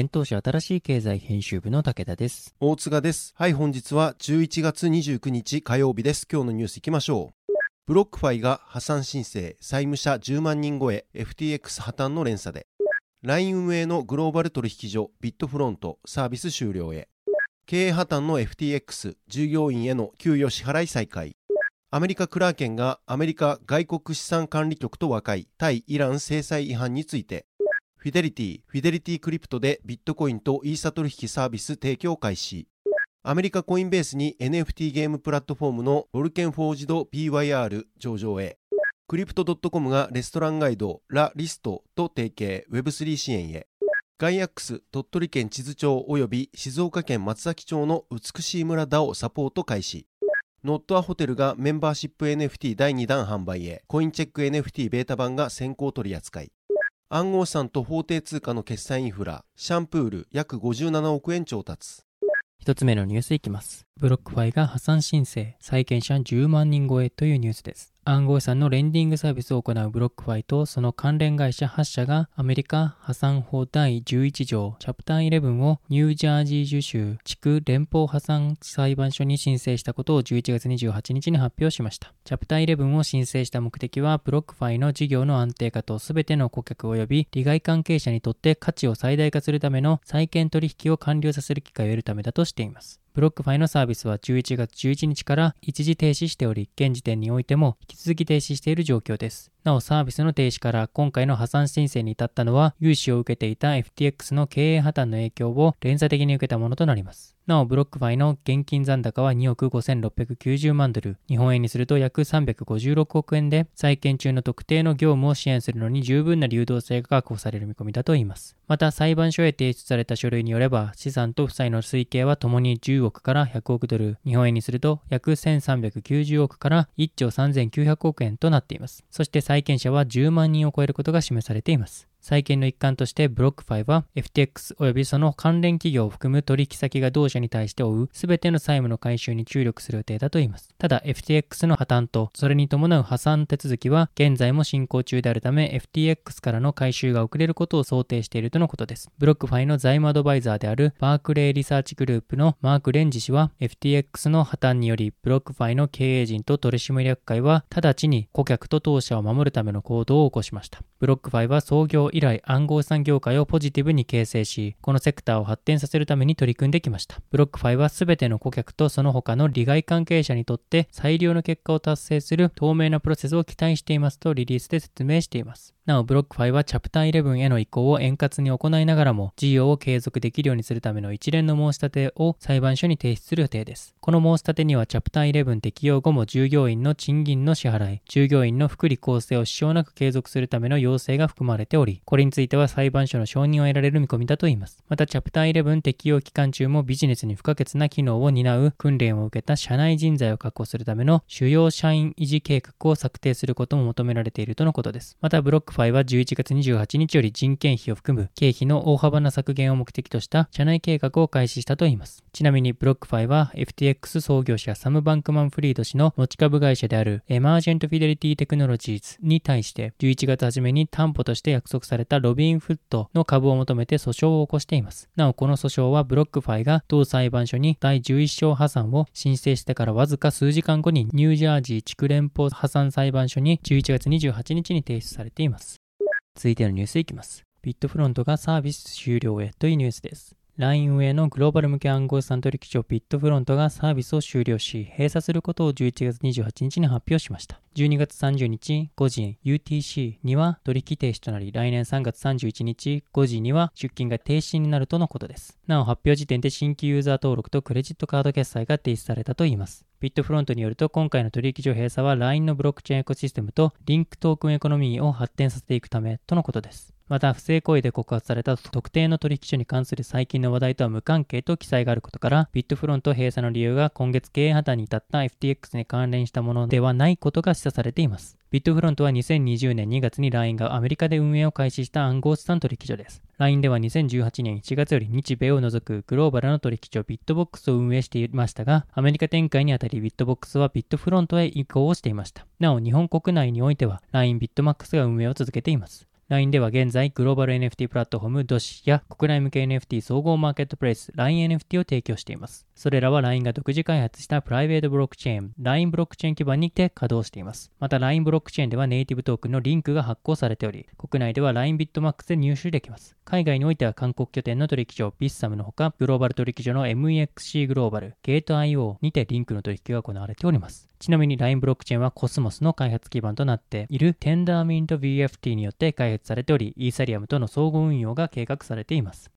幻冬舎新しい経済編集部の武田です。大塚です。はい、本日は11月29日火曜日です。今日のニュース行きましょう。ブロックファイが破産申請、債務者10万人超え、FTX 破綻の連鎖で。LINE 運営のグローバル取引所ビットフロントサービス終了へ。経営破綻の FTX 従業員への給与支払い再開。アメリカクラーケンがアメリカ外国資産管理局と和解対イラン制裁違反についてフィデリティ、フィデリティクリプトでビットコインとイーサ取引サービス提供開始。アメリカコインベースに NFT ゲームプラットフォームのボルケンフォージド PYR 上場へ。クリプト .com がレストランガイドラ・リストと提携 Web3 支援へ。ガイアックス鳥取県智頭町及び静岡県松崎町の美しい村田をサポート開始。ノットアホテルがメンバーシップ NFT 第2弾販売へ。コインチェック NFT ベータ版が先行取り扱い。暗号資産と法定通貨の決済インフラ、シャンプール約57億円調達。一つ目のニュースいきます。ブロックファイが破産申請、債権者10万人超えというニュースです。暗号資産のレンディングサービスを行うブロックファイとその関連会社8社がアメリカ破産法第11条チャプター11をニュージャージー州地区連邦破産裁判所に申請したことを11月28日に発表しました。チャプター11を申請した目的はブロックファイの事業の安定化とすべての顧客及び利害関係者にとって価値を最大化するための債権取引を完了させる機会を得るためだとしています。ブロックファイのサービスは11月11日から一時停止しており、現時点においても引き続き停止している状況です。なお、サービスの停止から今回の破産申請に至ったのは、融資を受けていた FTX の経営破綻の影響を連鎖的に受けたものとなります。なお、ブロックファイの現金残高は2億5690万ドル、日本円にすると約356億円で、再建中の特定の業務を支援するのに十分な流動性が確保される見込みだといいます。また、裁判所へ提出された書類によれば、資産と負債の推計はともに10億から100億ドル、日本円にすると約1390億から1兆3900億円となっています。そして債権者は10万人を超えることが示されています。再建の一環としてブロックファイは FTX 及びその関連企業を含む取引先が同社に対して負う全ての債務の回収に注力する予定だといいます。ただ FTX の破綻とそれに伴う破産手続きは現在も進行中であるため FTX からの回収が遅れることを想定しているとのことです。ブロックファイの財務アドバイザーであるバークレーリサーチグループのマーク・レンジ氏は FTX の破綻によりブロックファイの経営陣と取締役会は直ちに顧客と当社を守るための行動を起こしました。ブロックファイは創業以来暗号資産業界をポジティブに形成し、このセクターを発展させるために取り組んできました。ブロックファイは全ての顧客とその他の利害関係者にとって最良の結果を達成する透明なプロセスを期待していますとリリースで説明しています。なお、ブロックファイはチャプター11への移行を円滑に行いながらも、事業を継続できるようにするための一連の申し立てを裁判所に提出する予定です。この申し立てには、チャプター11適用後も従業員の賃金の支払い、従業員の福利厚生を支障なく継続するための要請が含まれており、これについては裁判所の承認を得られる見込みだといいます。また、チャプター11適用期間中もビジネスに不可欠な機能を担う訓練を受けた社内人材を確保するための主要社員維持計画を策定することも求められているとのことです。また、ブロックファイは11月28日より人件費を含む経費の大幅な削減を目的とした社内計画を開始したといいます。ちなみに、ブロックファイは FTX 創業者サム・バンクマン・フリード氏の持ち株会社であるエマージェント・フィデリティ・テクノロジーズに対して11月初めに担保として約束されたロビンフッドの株を求めて訴訟を起こしています。なお、この訴訟はブロックファイが同裁判所に第11章破産を申請してからわずか数時間後にニュージャージー地区連邦破産裁判所に11月28日に提出されています。続いてのニュースいきます。ビットフロントがサービス終了へというニュースです。LINE 運営のグローバル向け暗号資産取引所ビットフロントがサービスを終了し、閉鎖することを11月28日に発表しました。12月30日5時 UTC には取引停止となり、来年3月31日5時には出金が停止になるとのことです。なお、発表時点で新規ユーザー登録とクレジットカード決済が停止されたといいます。ビットフロントによると、今回の取引所閉鎖は LINE のブロックチェーンエコシステムとリンクトークンエコノミーを発展させていくためとのことです。また、不正行為で告発された特定の取引所に関する最近の話題とは無関係と記載があることから、ビットフロント閉鎖の理由が今月経営破綻に至った FTX に関連したものではないことが示唆されています。ビットフロントは2020年2月に LINE がアメリカで運営を開始した暗号資産取引所です。LINE では2018年1月より日米を除くグローバルの取引所ビットボックスを運営していましたが、アメリカ展開にあたりビットボックスはビットフロントへ移行をしていました。なお、日本国内においては LINE ビットマックスが運営を続けています。LINE では現在、グローバル NFT プラットフォーム DOSI や国内向け NFT 総合マーケットプレイス LINE NFT を提供しています。それらは LINE が独自開発したプライベートブロックチェーン、LINE ブロックチェーン基盤にて稼働しています。また LINE ブロックチェーンではネイティブトークンのリンクが発行されており、国内では LINE ビットマックスで入手できます。海外においては韓国拠点の取引所ビッサムのほか、グローバル取引所の MEXC グローバル、ゲート IO にてリンクの取引が行われております。ちなみに LINE ブロックチェーンはコスモスの開発基盤となっている Tendermint BFT によって開発されており、イーサリアムとの相互運用が計画されています。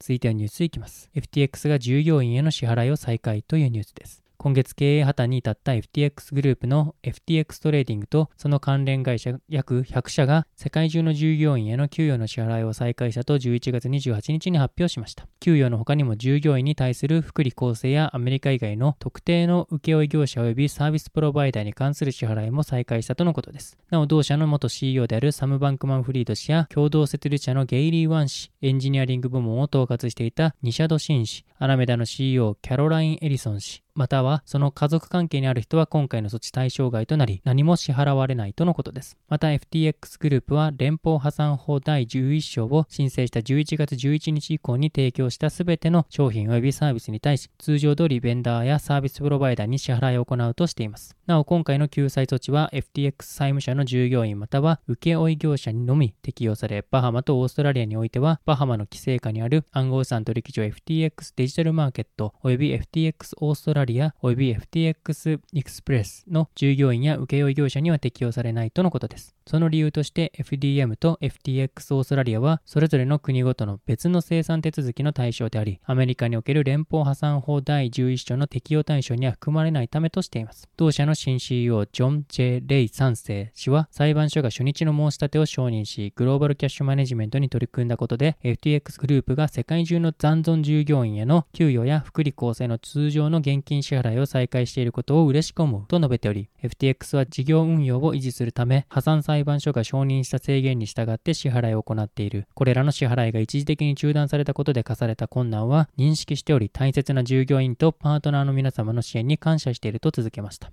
続いてのニュースいきます。FTX が従業員への支払いを再開というニュースです。今月経営破綻に至った FTX グループの FTX トレーディングとその関連会社約100社が世界中の従業員への給与の支払いを再開したと11月28日に発表しました。給与の他にも従業員に対する福利厚生やアメリカ以外の特定の請負業者及びサービスプロバイダーに関する支払いも再開したとのことです。なお同社の元 CEO であるサム・バンクマン・フリード氏や共同設立者のゲイリー・ワン氏、エンジニアリング部門を統括していたニシャド・シン氏、アラメダの CEO キャロライン・エリソン氏、またはその家族関係にある人は今回の措置対象外となり何も支払われないとのことです。また FTX グループは連邦破産法第11章を申請した11月11日以降に提供した全ての商品及びサービスに対し通常通りベンダーやサービスプロバイダーに支払いを行うとしています。なお今回の救済措置は FTX 債務者の従業員または請負業者にのみ適用されバハマとオーストラリアにおいてはバハマの規制下にある暗号資産取引所 FTX デジタルマーケット及び FTX オーストラリアリア及び FTX エクスプレスの従業員や請負業者には適用されないとのことです。その理由として FDM と FTX オーストラリアはそれぞれの国ごとの別の生産手続きの対象であり、アメリカにおける連邦破産法第11章の適用対象には含まれないためとしています。同社の新 CEO ジョン・ジェ・レイ3世氏は裁判所が初日の申し立てを承認し、グローバルキャッシュマネジメントに取り組んだことで FTX グループが世界中の残存従業員への給与や福利厚生の通常の現金支払いを再開していることを嬉しく思うと述べており、FTX は事業運用を維持するため破産裁判所が承認した制限に従って支払いを行っている。これらの支払いが一時的に中断されたことで課された困難は認識しており、大切な従業員とパートナーの皆様の支援に感謝していると続けました。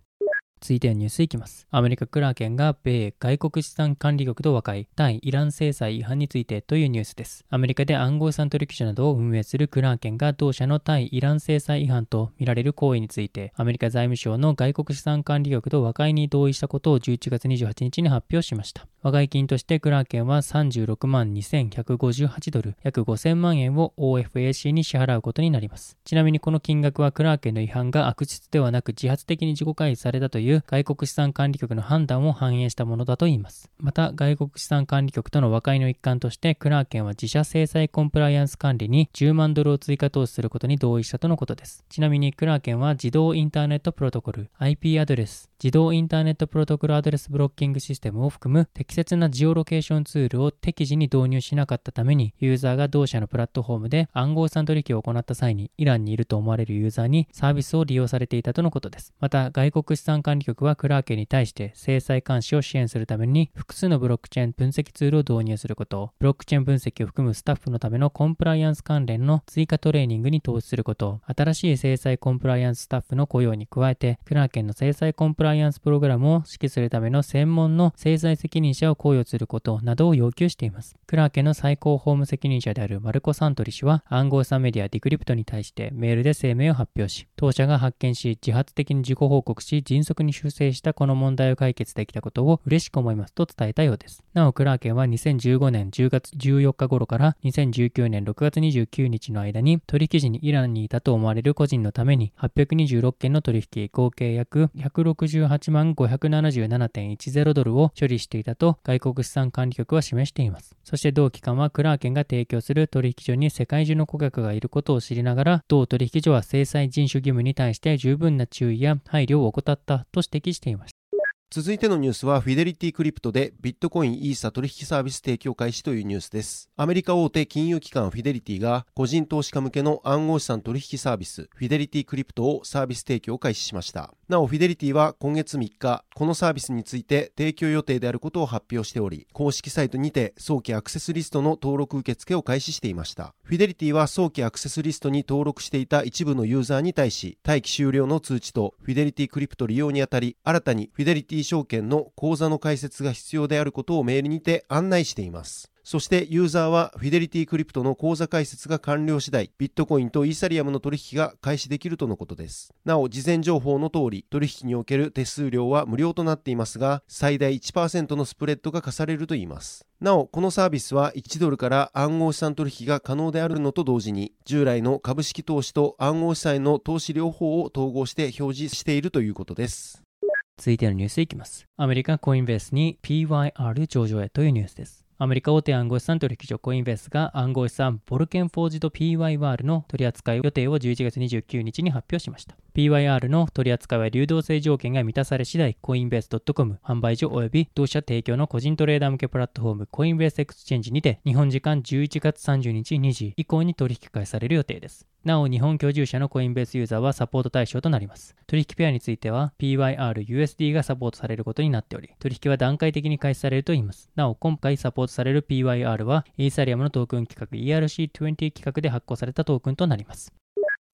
続いてはニュースいきます。アメリカクラーケンが米外国資産管理局と和解、対イラン制裁違反についてというニュースです。アメリカで暗号資産取引所などを運営するクラーケンが同社の対イラン制裁違反とみられる行為について、アメリカ財務省の外国資産管理局と和解に同意したことを11月28日に発表しました。和解金としてクラーケンは36万2158ドル、約5000万円を OFAC に支払うことになります。ちなみにこの金額はクラーケンの違反が悪質ではなく自発的に自己回避されたといういう外国資産管理局の判断を反映したものだといいます。また、外国資産管理局との和解の一環として、クラーケンは自社制裁コンプライアンス管理に10万ドルを追加投資することに同意したとのことです。ちなみに、クラーケンは自動インターネットプロトコル、IP アドレス、自動インターネットプロトコルアドレスブロッキングシステムを含む適切なジオロケーションツールを適時に導入しなかったために、ユーザーが同社のプラットフォームで暗号資産取引を行った際に、イランにいると思われるユーザーにサービスを利用されていたとのことです。また、外国資産管理局はクラーケに対して制裁監視を支援するために、複数のブロックチェーン分析ツールを導入すること、ブロックチェーン分析を含むスタッフのためのコンプライアンス関連の追加トレーニングに投資すること、新しい制裁コンプライアンススタッフの雇用に加えて、クラーケンの制裁コンプライアンスプログラムを指揮するための専門の制裁責任者を雇用することなどを要求しています。クラーケンの最高法務責任者であるマルコ・サントリ氏は、暗号資産メディアディクリプトに対してメールで声明を発表し、当社が発見し、自発的に自己報告し、迅速に修正したこの問題を解決できたことを嬉しく思いますと伝えたようです。なお、クラーケンは2015年10月14日頃から2019年6月29日の間に取引時にイランにいたと思われる個人のために826件の取引合計約168万577.10ドルを処理していたと外国資産管理局は示しています。そして同機関はクラーケンが提供する取引所に世界中の顧客がいることを知りながら、同取引所は制裁人種義務に対して十分な注意や配慮を怠ったと指摘していました。続いてのニュースは、フィデリティクリプトでビットコインイーサ取引サービス提供開始というニュースです。アメリカ大手金融機関フィデリティが個人投資家向けの暗号資産取引サービス、フィデリティクリプトをサービス提供開始しました。なお、フィデリティは今月3日、このサービスについて提供予定であることを発表しており、公式サイトにて早期アクセスリストの登録受付を開始していました。フィデリティは早期アクセスリストに登録していた一部のユーザーに対し、待機終了の通知とフィデリティクリプト利用にあたり、新たにフィデリティ証券の口座の開設が必要であることをメールにて案内しています。そしてユーザーはフィデリティクリプトの口座開設が完了次第、ビットコインとイーサリアムの取引が開始できるとのことです。なお、事前情報の通り、取引における手数料は無料となっていますが、最大1%のスプレッドが課されるといいます。なお、このサービスは1ドルから暗号資産取引が可能であるのと同時に、従来の株式投資と暗号資産への投資両方を統合して表示しているということです。続いてのニュースいきます。アメリカコインベースに PYR 上場へというニュースです。アメリカ大手暗号資産取引所コインベースが暗号資産ボルケンフォージド PYR の取扱い予定を11月29日に発表しました。PYR の取扱いは流動性条件が満たされ次第、コインベース .com 販売所及び同社提供の個人トレーダー向けプラットフォームコインベースエクスチェンジにて、日本時間11月30日2時以降に取引開始される予定です。なお、日本居住者のコインベースユーザーはサポート対象となります。取引ペアについては PYRUSD がサポートされることになっており、取引は段階的に開始されるといいます。なお、今回サポートされる PYR は、イーサリアムのトークン規格 ERC20 規格で発行されたトークンとなります。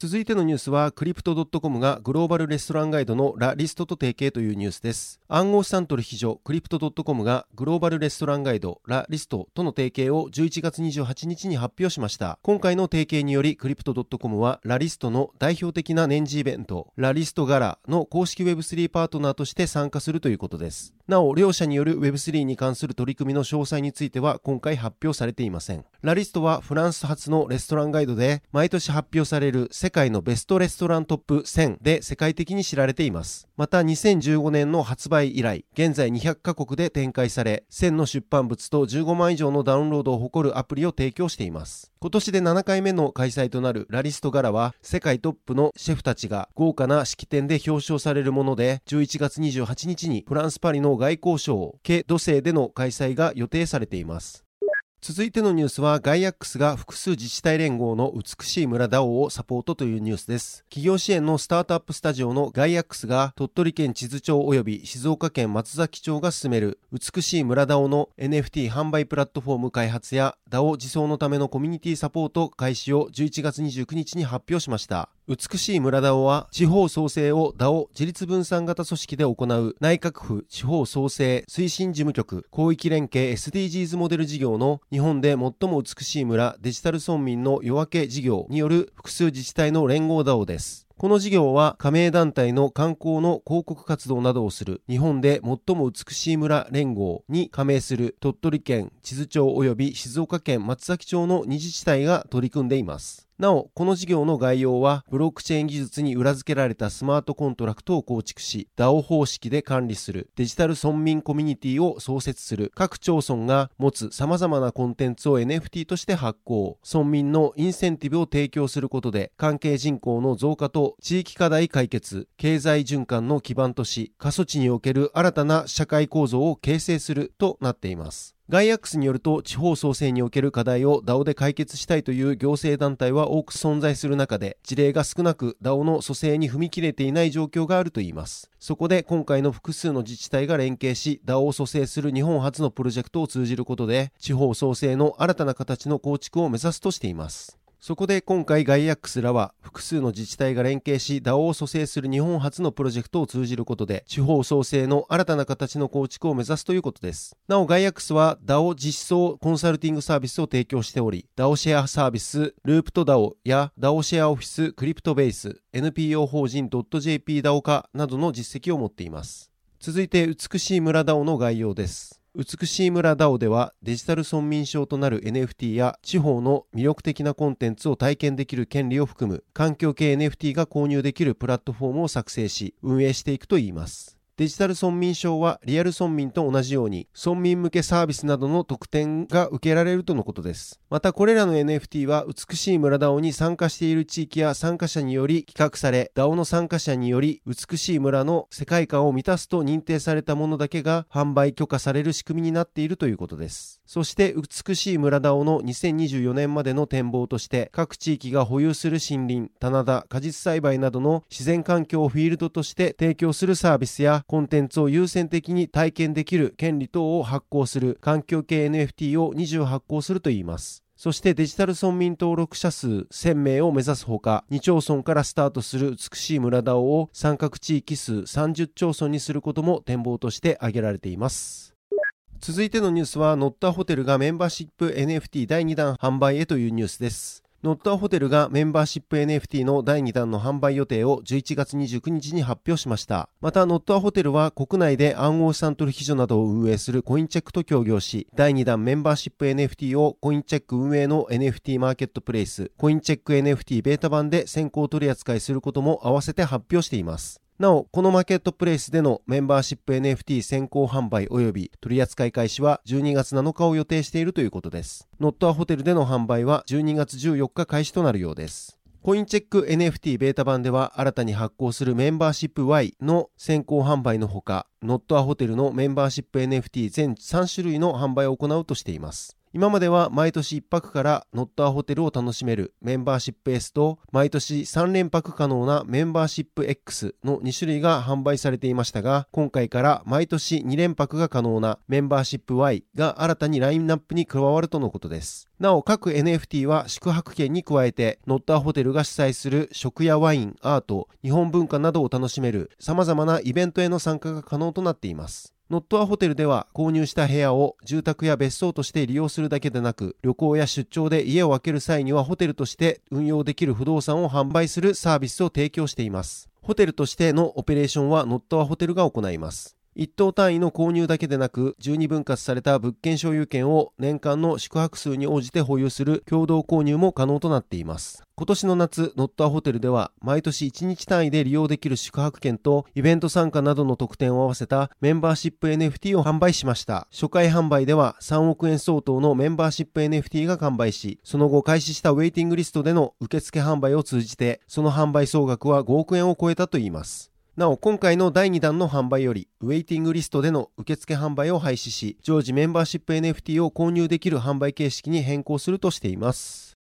続いてのニュースは、クリプト .com がグローバルレストランガイドのラ・リストと提携というニュースです。暗号資産取引所クリプト .com がグローバルレストランガイドラ・リストとの提携を11月28日に発表しました。今回の提携により、クリプト .com はラ・リストの代表的な年次イベント、ラ・リストガラの公式 Web3 パートナーとして参加するということです。なお、両社による Web3 に関する取り組みの詳細については今回発表されていません。ラリストはフランス発のレストランガイドで毎年発表される世界のベストレストラントップ1000で世界的に知られています。また2015年の発売以来、現在200カ国で展開され、1000の出版物と15万以上のダウンロードを誇るアプリを提供しています。今年で7回目の開催となるラリストガラは世界トップのシェフたちが豪華な式典で表彰されるもので11月28日にフランスパリの外交省ケ・ドセイでの開催が予定されています続いてのニュースはガイアックスが複数自治体連合の美しい村 DAO をサポートというニュースです。企業支援のスタートアップスタジオのガイアックスが鳥取県智頭町及び静岡県松崎町が進める美しい村 DAO の NFT 販売プラットフォーム開発や DAO 自走のためのコミュニティサポート開始を11月29日に発表しました。美しい村 DAO は地方創生を DAO 自立分散型組織で行う内閣府地方創生推進事務局広域連携 SDGs モデル事業の日本で最も美しい村デジタル村民の夜明け事業による複数自治体の連合 DAO です。この事業は加盟団体の観光の広告活動などをする日本で最も美しい村連合に加盟する鳥取県智頭町及び静岡県松崎町の2自治体が取り組んでいます。なお、この事業の概要は、ブロックチェーン技術に裏付けられたスマートコントラクトを構築し、DAO 方式で管理するデジタル村民コミュニティを創設する各町村が持つ様々なコンテンツを NFT として発行、村民のインセンティブを提供することで、関係人口の増加と地域課題解決、経済循環の基盤とし、過疎地における新たな社会構造を形成するとなっています。ガイアックスによると地方創生における課題を DAO で解決したいという行政団体は多く存在する中で事例が少なく DAO の蘇生に踏み切れていない状況があるといいます。そこで今回の複数の自治体が連携し DAO を蘇生する日本初のプロジェクトを通じることで地方創生の新たな形の構築を目指すとしています。そこで今回ガイアックスらは複数の自治体が連携し DAO を蘇生する日本初のプロジェクトを通じることで地方創生の新たな形の構築を目指すということです。なおガイアックスは DAO 実装コンサルティングサービスを提供しており DAO シェアサービスループト DAO や DAO シェアオフィスクリプトベース NPO 法人 .jp DAO 化などの実績を持っています。続いて美しい村 DAO の概要です。美しい村 DAO ではデジタル村民証となる NFT や地方の魅力的なコンテンツを体験できる権利を含む環境系 NFT が購入できるプラットフォームを作成し運営していくといいます。デジタル村民証はリアル村民と同じように村民向けサービスなどの特典が受けられるとのことです。またこれらの NFT は美しい村 DAO に参加している地域や参加者により企画され DAO の参加者により美しい村の世界観を満たすと認定されたものだけが販売許可される仕組みになっているということです。そして美しい村 DAO の2024年までの展望として各地域が保有する森林、棚田、果実栽培などの自然環境をフィールドとして提供するサービスやコンテンツを優先的に体験できる権利等を発行する環境系 NFT を20発行するといいます。そしてデジタル村民登録者数1000名を目指すほか、2町村からスタートする美しい村 DAO を三角地域数30町村にすることも展望として挙げられています。続いてのニュースは、ノッタホテルがメンバーシップ NFT 第2弾販売へというニュースです。ノッタホテルがメンバーシップ NFT の第2弾の販売予定を11月29日に発表しました。また、ノッタホテルは国内で暗号資産取引所などを運営するコインチェックと協業し、第2弾メンバーシップ NFT をコインチェック運営の NFT マーケットプレイス、コインチェック NFT ベータ版で先行取り扱いすることも合わせて発表しています。なお、このマーケットプレイスでのメンバーシップ NFT 先行販売及び取扱い開始は12月7日を予定しているということです。ノットアホテルでの販売は12月14日開始となるようです。コインチェック NFT ベータ版では新たに発行するメンバーシップ Y の先行販売のほか、ノットアホテルのメンバーシップ NFT 全3種類の販売を行うとしています。今までは毎年1泊からノッターホテルを楽しめるメンバーシップ S と毎年3連泊可能なメンバーシップ X の2種類が販売されていましたが今回から毎年2連泊が可能なメンバーシップ Y が新たにラインナップに加わるとのことです。なお各 NFT は宿泊券に加えてノッターホテルが主催する食やワイン、アート、日本文化などを楽しめる様々なイベントへの参加が可能となっています。ノットアホテルでは購入した部屋を住宅や別荘として利用するだけでなく旅行や出張で家を空ける際にはホテルとして運用できる不動産を販売するサービスを提供しています。ホテルとしてのオペレーションはノットアホテルが行います。一等単位の購入だけでなく、12分割された物件所有権を年間の宿泊数に応じて保有する共同購入も可能となっています。今年の夏、ノットアホテルでは、毎年1日単位で利用できる宿泊券と、イベント参加などの特典を合わせたメンバーシップ NFT を販売しました。初回販売では3億円相当のメンバーシップ NFT が完売し、その後開始したウェイティングリストでの受付販売を通じて、その販売総額は5億円を超えたといいます。なお、今回の第2弾の販売より、ウェイティングリストでの受付販売を廃止し、常時メンバーシップ NFT を購入できる販売形式に変更するとしています。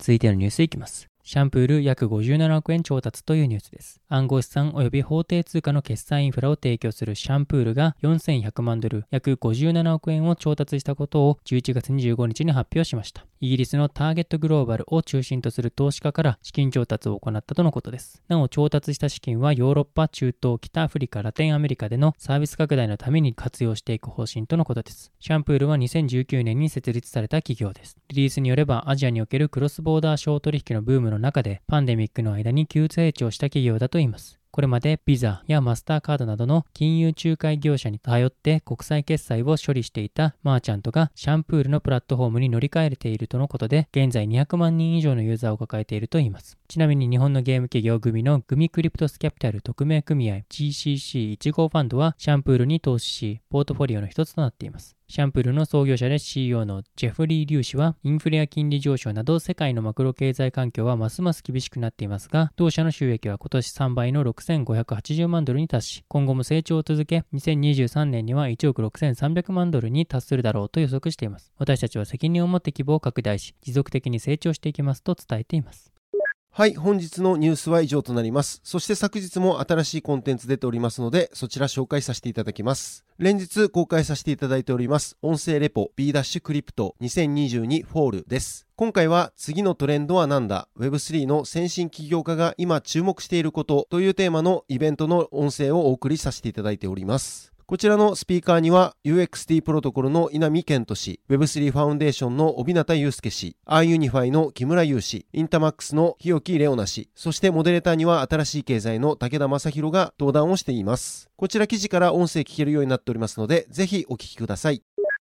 続いてのニュースいきます。シャンプール約57億円調達というニュースです。暗号資産及び法定通貨の決済インフラを提供するシャンプールが4100万ドル、約57億円を調達したことを11月25日に発表しました。イギリスのターゲットグローバルを中心とする投資家から資金調達を行ったとのことです。なお、調達した資金はヨーロッパ、中東、北アフリカ、ラテンアメリカでのサービス拡大のために活用していく方針とのことです。シャンプールは2019年に設立された企業です。リリースによれば、アジアにおけるクロスボーダー商取引のブームの中で、パンデミックの間に急成長した企業だといいます。これまでビザやマスターカードなどの金融仲介業者に頼って国際決済を処理していたマーチャントがシャンプールのプラットフォームに乗り換えているとのことで、現在200万人以上のユーザーを抱えているといいます。ちなみに日本のゲーム企業 gumi のグミクリプトスキャピタル匿名組合 GCC1 号ファンドはシャンプールに投資し、ポートフォリオの一つとなっています。シャンプルの創業者で CEO のジェフリー・リュウ氏は、インフレや金利上昇など世界のマクロ経済環境はますます厳しくなっていますが、同社の収益は今年3倍の6580万ドルに達し、今後も成長を続け、2023年には1億6300万ドルに達するだろうと予測しています。私たちは責任を持って希望を拡大し、持続的に成長していきますと伝えています。はい、本日のニュースは以上となります。そして昨日も新しいコンテンツ出ておりますので、そちら紹介させていただきます。連日公開させていただいております、音声レポ B ダッシュクリプト2022フォールです。今回は次のトレンドは何だ？Web3 の先進起業家が今注目していることというテーマのイベントの音声をお送りさせていただいております。こちらのスピーカーには UXT プロトコルの稲見健人氏、Web3 ファウンデーションの大日方祐介氏、iUnify の木村優氏、 INTMAX の日置レオナ氏、そしてモデレーターには新しい経済の武田正宏が登壇をしています。こちら記事から音声聞けるようになっておりますので、ぜひお聞きください。